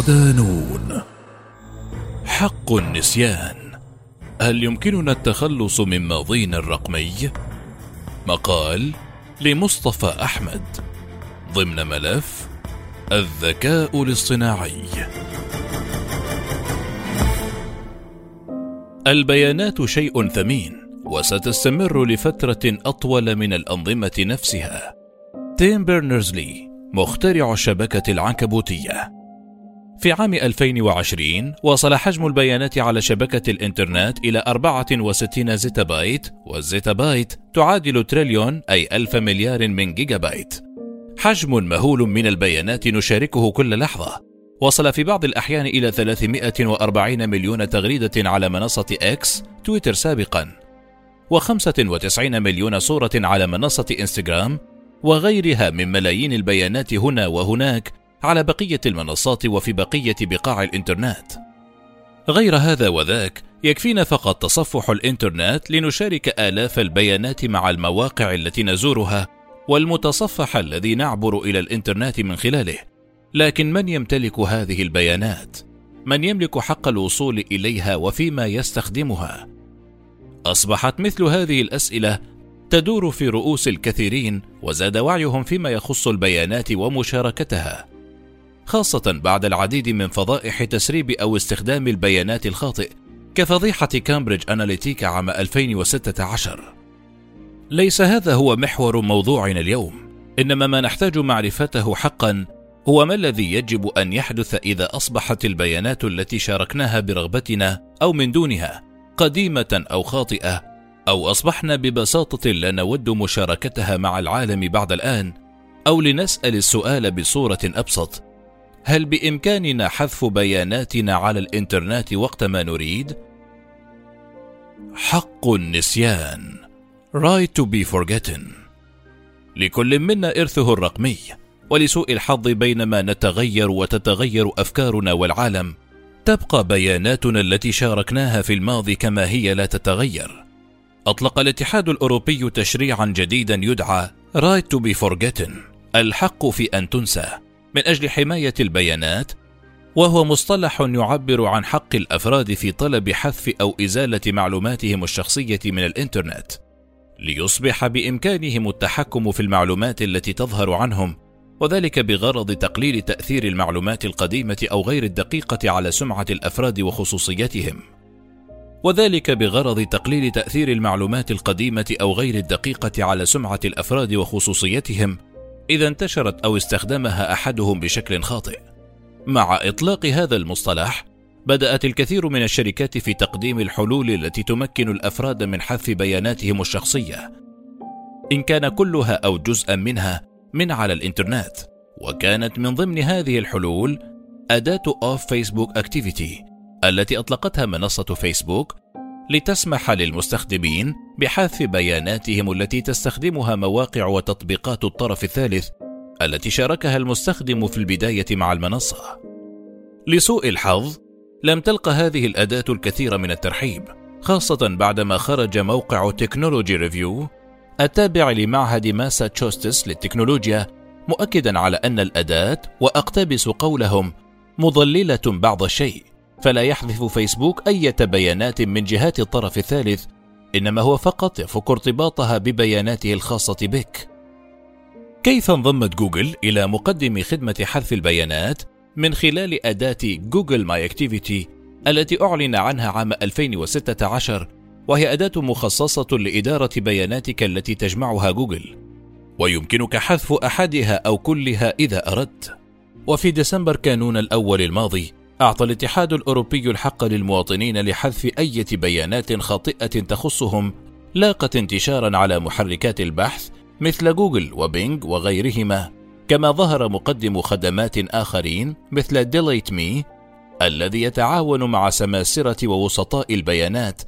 صدانون حق النسيان. هل يمكننا التخلص من ماضينا الرقمي؟ مقال لمصطفى أحمد. ضمن ملف الذكاء الاصطناعي. البيانات شيء ثمين وستستمر لفترة أطول من الأنظمة نفسها. تيم بيرنرز-لي مخترع الشبكة العنكبوتية. في عام 2020 وصل حجم البيانات على شبكة الإنترنت إلى 64 زيتا بايت والزيتا بايت تعادل تريليون أي ألف مليار من جيجا بايت حجم مهول من البيانات نشاركه كل لحظة. وصل في بعض الأحيان إلى 340 مليون تغريدة على منصة إكس تويتر سابقا. و95 مليون صورة على منصة إنستغرام وغيرها من ملايين البيانات هنا وهناك على بقية المنصات وفي بقية بقاع الإنترنت. غير هذا وذاك يكفينا فقط تصفح الإنترنت لنشارك آلاف البيانات مع المواقع التي نزورها والمتصفح الذي نعبر إلى الإنترنت من خلاله. لكن من يمتلك هذه البيانات؟ من يملك حق الوصول إليها وفيما يستخدمها؟ أصبحت مثل هذه الأسئلة تدور في رؤوس الكثيرين وزاد وعيهم فيما يخص البيانات ومشاركتها خاصة بعد العديد من فضائح تسريب أو استخدام البيانات الخاطئ كفضيحة كامبريدج أناليتيكا عام 2016 ليس هذا هو محور موضوعنا اليوم. إنما ما نحتاج معرفته حقا هو ما الذي يجب أن يحدث إذا أصبحت البيانات التي شاركناها برغبتنا أو من دونها قديمة أو خاطئة أو أصبحنا ببساطة لا نود مشاركتها مع العالم بعد الآن أو لنسأل السؤال بصورة أبسط. هل بإمكاننا حذف بياناتنا على الإنترنت وقت ما نريد؟ حق النسيان. Right to be forgotten. لكل منا إرثه الرقمي ولسوء الحظ بينما نتغير وتتغير أفكارنا والعالم. تبقى بياناتنا التي شاركناها في الماضي كما هي لا تتغير. أطلق الاتحاد الأوروبي تشريعا جديدا يدعى right to be forgotten. الحق في أن تنسى. من أجل حماية البيانات وهو مصطلح يعبر عن حق الأفراد في طلب حذف أو إزالة معلوماتهم الشخصية من الإنترنت ليصبح بإمكانهم التحكم في المعلومات التي تظهر عنهم وذلك بغرض تقليل تأثير المعلومات القديمة أو غير الدقيقة على سمعة الأفراد وخصوصيتهم. وذلك بغرض تقليل تأثير المعلومات القديمة أو غير الدقيقة على سمعة الأفراد وخصوصيتهم إذا انتشرت أو استخدمها أحدهم بشكل خاطئ. مع إطلاق هذا المصطلح، بدأت الكثير من الشركات في تقديم الحلول التي تمكن الأفراد من حذف بياناتهم الشخصية، إن كان كلها أو جزءا منها من على الإنترنت، وكانت من ضمن هذه الحلول أداة أوف فيسبوك أكتيفيتي التي أطلقتها منصة فيسبوك لتسمح للمستخدمين بحذف بياناتهم التي تستخدمها مواقع وتطبيقات الطرف الثالث التي شاركها المستخدم في البداية مع المنصة. لسوء الحظ لم تلق هذه الأداة الكثير من الترحيب خاصة بعدما خرج موقع Technology Review التابع لمعهد ماساتشوستس للتكنولوجيا مؤكدا على أن الأداة وأقتبس قولهم مضللة بعض الشيء. فلا يحذف فيسبوك أي بيانات من جهات الطرف الثالث إنما هو فقط يفك ارتباطها ببياناته الخاصة بك. كيف انضمت جوجل إلى مقدم خدمة حذف البيانات من خلال أداة جوجل My Activity التي أعلن عنها عام 2016 وهي أداة مخصصة لإدارة بياناتك التي تجمعها جوجل. ويمكنك حذف أحدها أو كلها إذا أردت. وفي ديسمبر كانون الأول الماضي أعطى الاتحاد الأوروبي الحق للمواطنين لحذف أي بيانات خاطئة تخصهم لاقت انتشارا على محركات البحث مثل جوجل وبينج وغيرهما. كما ظهر مقدم خدمات آخرين مثل DeleteMe الذي يتعاون مع سماسرة ووسطاء البيانات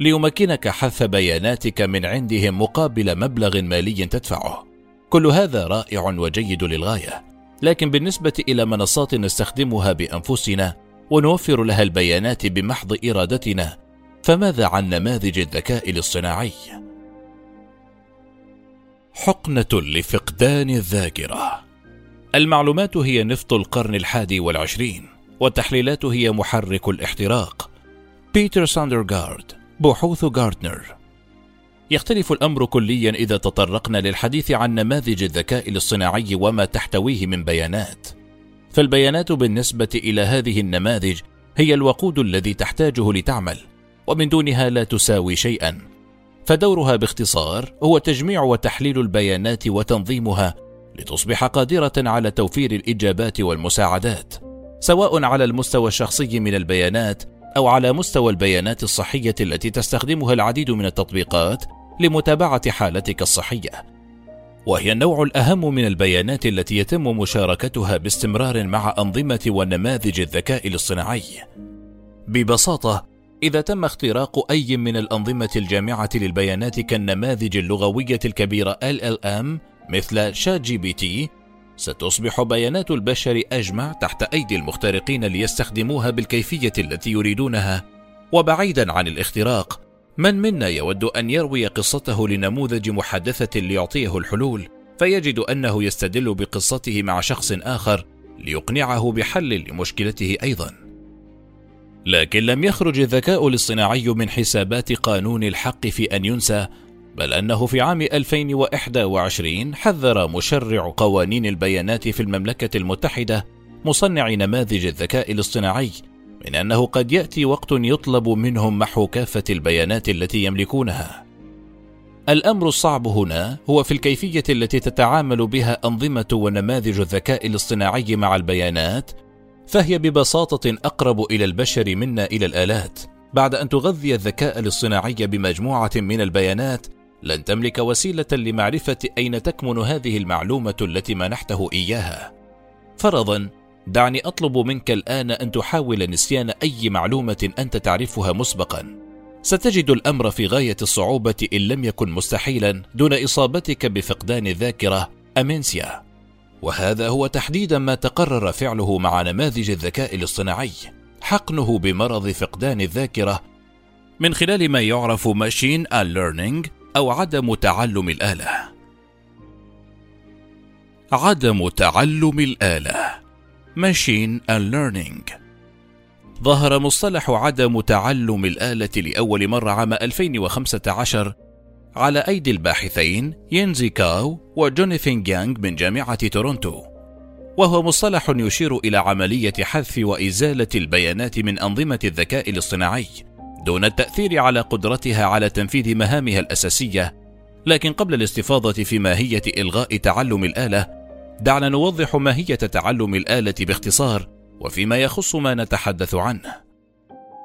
ليمكنك حذف بياناتك من عندهم مقابل مبلغ مالي تدفعه. كل هذا رائع وجيد للغاية. لكن بالنسبة إلى منصات نستخدمها بأنفسنا ونوفر لها البيانات بمحض إرادتنا فماذا عن نماذج الذكاء الاصطناعي؟ حقنة لفقدان الذاكرة. المعلومات هي نفط القرن الحادي والعشرين والتحليلات هي محرك الاحتراق. بيتر ساندرغارد بحوث غاردنر. يختلف الأمر كليا إذا تطرقنا للحديث عن نماذج الذكاء الاصطناعي وما تحتويه من بيانات. فالبيانات بالنسبة إلى هذه النماذج هي الوقود الذي تحتاجه لتعمل ومن دونها لا تساوي شيئا. فدورها باختصار هو تجميع وتحليل البيانات وتنظيمها لتصبح قادرة على توفير الإجابات والمساعدات سواء على المستوى الشخصي من البيانات أو على مستوى البيانات الصحية التي تستخدمها العديد من التطبيقات لمتابعة حالتك الصحية. وهي النوع الأهم من البيانات التي يتم مشاركتها باستمرار مع أنظمة ونماذج الذكاء الاصطناعي. ببساطة إذا تم اختراق أي من الأنظمة الجامعة للبيانات كالنماذج اللغوية الكبيرة LLM مثل ChatGPT ستصبح بيانات البشر أجمع تحت أيدي المخترقين ليستخدموها بالكيفية التي يريدونها. وبعيدا عن الاختراق من منا يود أن يروي قصته لنموذج محادثة ليعطيه الحلول فيجد أنه يستدل بقصته مع شخص آخر ليقنعه بحل لمشكلته أيضا. لكن لم يخرج الذكاء الاصطناعي من حسابات قانون الحق في أن ينسى بل أنه في عام 2021 حذر مشرع قوانين البيانات في المملكة المتحدة مصنع نماذج الذكاء الاصطناعي من أنه قد يأتي وقت يطلب منهم محو كافة البيانات التي يملكونها. الأمر الصعب هنا هو في الكيفية التي تتعامل بها أنظمة ونماذج الذكاء الاصطناعي مع البيانات، فهي ببساطة أقرب إلى البشر منا إلى الآلات. بعد أن تغذي الذكاء الاصطناعي بمجموعة من البيانات لن تملك وسيلة لمعرفة أين تكمن هذه المعلومة التي منحته إياها فرضا دعني أطلب منك الآن أن تحاول نسيان أي معلومة أنت تعرفها مسبقا. ستجد الأمر في غاية الصعوبة إن لم يكن مستحيلا دون إصابتك بفقدان الذاكرة امنسيا وهذا هو تحديدا ما تقرر فعله مع نماذج الذكاء الاصطناعي. حقنه بمرض فقدان الذاكرة. من خلال ما يعرف ماشين ليرنينج أو عدم تعلم الآلة. عدم تعلم الآلة. Machine Learning. ظهر مصطلح عدم تعلم الآلة لأول مرة عام 2015 على أيدي الباحثين ينزي كاو وجونيثان جانغ من جامعة تورونتو. وهو مصطلح يشير إلى عملية حذف وإزالة البيانات من أنظمة الذكاء الاصطناعي دون التأثير على قدرتها على تنفيذ مهامها الأساسية، لكن قبل الاستفاضة في ماهية إلغاء تعلم الآلة، دعنا نوضح ماهية تعلم الآلة باختصار، وفيما يخص ما نتحدث عنه.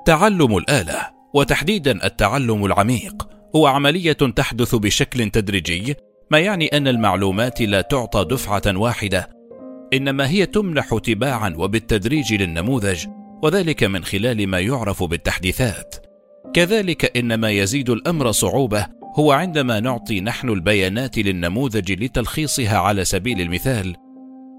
تعلم الآلة، وتحديدا التعلم العميق، هو عملية تحدث بشكل تدريجي، ما يعني أن المعلومات لا تعطى دفعة واحدة، إنما هي تمنح تباعا وبالتدريج للنموذج وذلك من خلال ما يعرف بالتحديثات كذلك ان ما يزيد الأمر صعوبة هو عندما نعطي نحن البيانات للنموذج لتلخيصها على سبيل المثال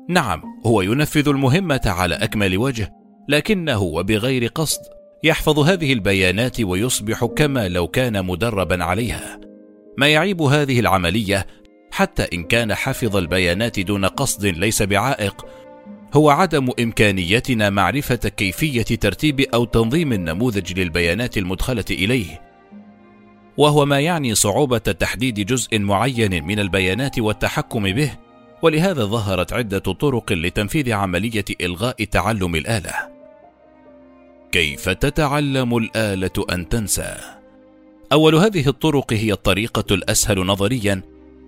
نعم هو ينفذ المهمة على أكمل وجه لكنه وبغير قصد يحفظ هذه البيانات ويصبح كما لو كان مدربا عليها. ما يعيب هذه العملية حتى إن كان حفظ البيانات دون قصد ليس بعائق هو عدم إمكانيتنا معرفة كيفية ترتيب أو تنظيم النموذج للبيانات المدخلة إليه. وهو ما يعني صعوبة تحديد جزء معين من البيانات والتحكم به ولهذا ظهرت عدة طرق لتنفيذ عملية إلغاء تعلم الآلة. كيف تتعلم الآلة أن تنسى؟ أول هذه الطرق هي الطريقة الأسهل نظريا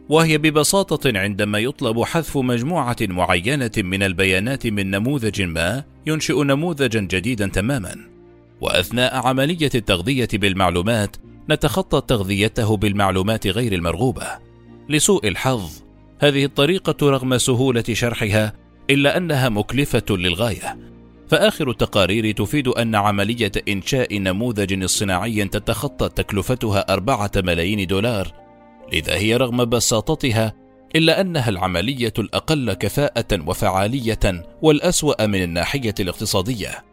وهي ببساطة عندما يطلب حذف مجموعة معينة من البيانات من نموذج ما ينشئ نموذجا جديدا تماما. وأثناء عملية التغذية بالمعلومات نتخطى تغذيته بالمعلومات غير المرغوبة لسوء الحظ هذه الطريقة رغم سهولة شرحها إلا أنها مكلفة للغاية فآخر التقارير تفيد أن عملية إنشاء نموذج اصطناعي تتخطى تكلفتها أربعة ملايين دولار لذا هي رغم بساطتها إلا أنها العملية الأقل كفاءة وفعالية والأسوأ من الناحية الاقتصادية.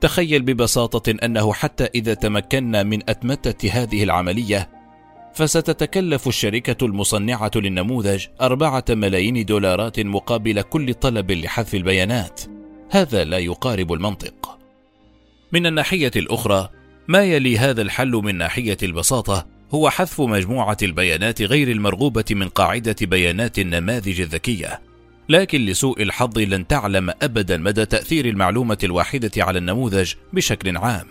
تخيل ببساطة أنه حتى إذا تمكنا من أتمتة هذه العملية، فستتكلف الشركة المصنعة للنموذج أربعة ملايين دولارات مقابل كل طلب لحذف البيانات. هذا لا يقارب المنطق. من الناحية الأخرى ما يلي هذا الحل من ناحية البساطة هو حذف مجموعة البيانات غير المرغوبة من قاعدة بيانات النماذج الذكية. لكن لسوء الحظ لن تعلم أبدا مدى تأثير المعلومة الواحدة على النموذج بشكل عام.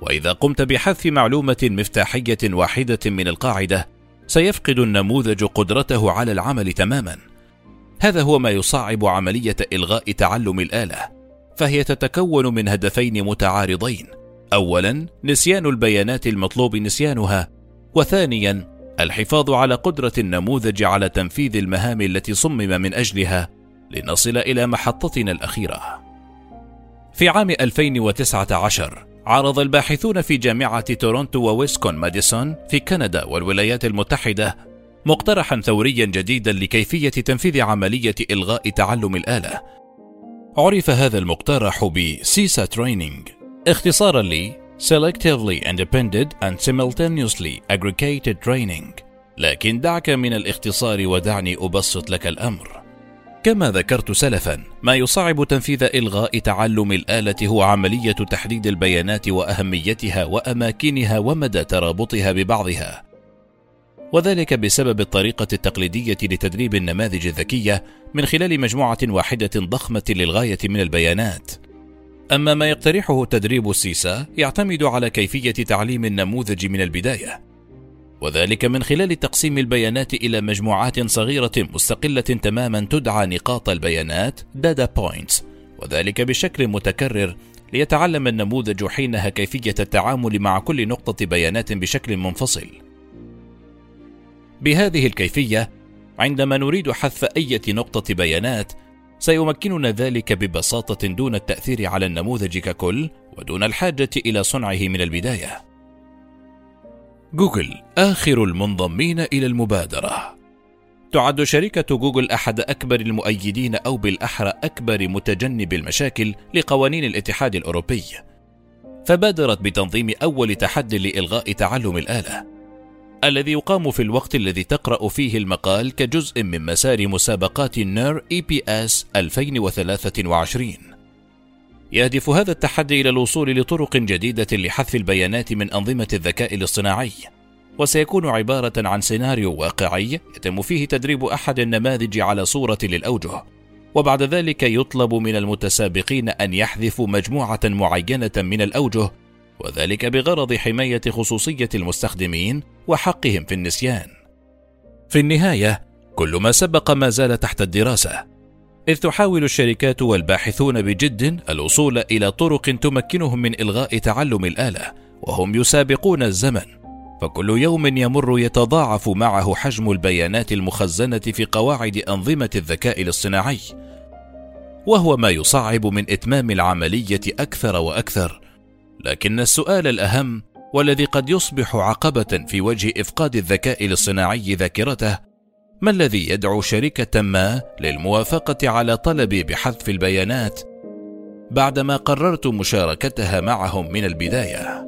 وإذا قمت بحذف معلومة مفتاحية واحدة من القاعدة سيفقد النموذج قدرته على العمل تماما. هذا هو ما يصعب عملية إلغاء تعلم الآلة فهي تتكون من هدفين متعارضين اولا نسيان البيانات المطلوب نسيانها وثانيا الحفاظ على قدرة النموذج على تنفيذ المهام التي صمم من أجلها لنصل إلى محطتنا الأخيرة في عام 2019 عرض الباحثون في جامعة تورونتو وويسكون ماديسون في كندا والولايات المتحدة مقترحا ثوريا جديدا لكيفية تنفيذ عملية إلغاء تعلم الآلة. عرف هذا المقترح ب سيسا ترينينج اختصارا ل Selectively Independent and Simultaneously Aggregated Training. لكن دعك من الاختصار ودعني أبسط لك الأمر. كما ذكرت سلفا ما يصعب تنفيذ إلغاء تعلم الآلة هو عملية تحديد البيانات وأهميتها وأماكنها ومدى ترابطها ببعضها. وذلك بسبب الطريقة التقليدية لتدريب النماذج الذكية من خلال مجموعة واحدة ضخمة للغاية من البيانات. أما ما يقترحه تدريب السيسا يعتمد على كيفية تعليم النموذج من البداية وذلك من خلال تقسيم البيانات إلى مجموعات صغيرة مستقلة تماما تدعى نقاط البيانات data points وذلك بشكل متكرر ليتعلم النموذج حينها كيفية التعامل مع كل نقطة بيانات بشكل منفصل. بهذه الكيفية عندما نريد حذف أي نقطة بيانات سيمكننا ذلك ببساطة دون التأثير على النموذج ككل ودون الحاجة إلى صنعه من البداية. جوجل آخر المنضمين إلى المبادرة. تعد شركة جوجل أحد أكبر المؤيدين أو بالأحرى أكبر متجنب المشاكل لقوانين الاتحاد الأوروبي. فبادرت بتنظيم أول تحدي لإلغاء تعلم الآلة. الذي يقام في الوقت الذي تقرأ فيه المقال كجزء من مسار مسابقات NeurIPS 2023 يهدف هذا التحدي إلى الوصول لطرق جديدة لحذف البيانات من أنظمة الذكاء الاصطناعي. وسيكون عبارة عن سيناريو واقعي يتم فيه تدريب أحد النماذج على صورة للأوجه. وبعد ذلك يطلب من المتسابقين أن يحذفوا مجموعة معينة من الأوجه وذلك بغرض حماية خصوصية المستخدمين وحقهم في النسيان. في النهاية، كل ما سبق ما زال تحت الدراسة، إذ تحاول الشركات والباحثون بجد الوصول إلى طرق تمكنهم من إلغاء تعلم الآلة، وهم يسابقون الزمن، فكل يوم يمر يتضاعف معه حجم البيانات المخزنة في قواعد أنظمة الذكاء الاصطناعي، وهو ما يصعب من إتمام العملية أكثر وأكثر لكن السؤال الأهم والذي قد يصبح عقبة في وجه إفقاد الذكاء الاصطناعي ذاكرته ما الذي يدعو شركة ما للموافقة على طلبي بحذف البيانات بعدما قررت مشاركتها معهم من البداية؟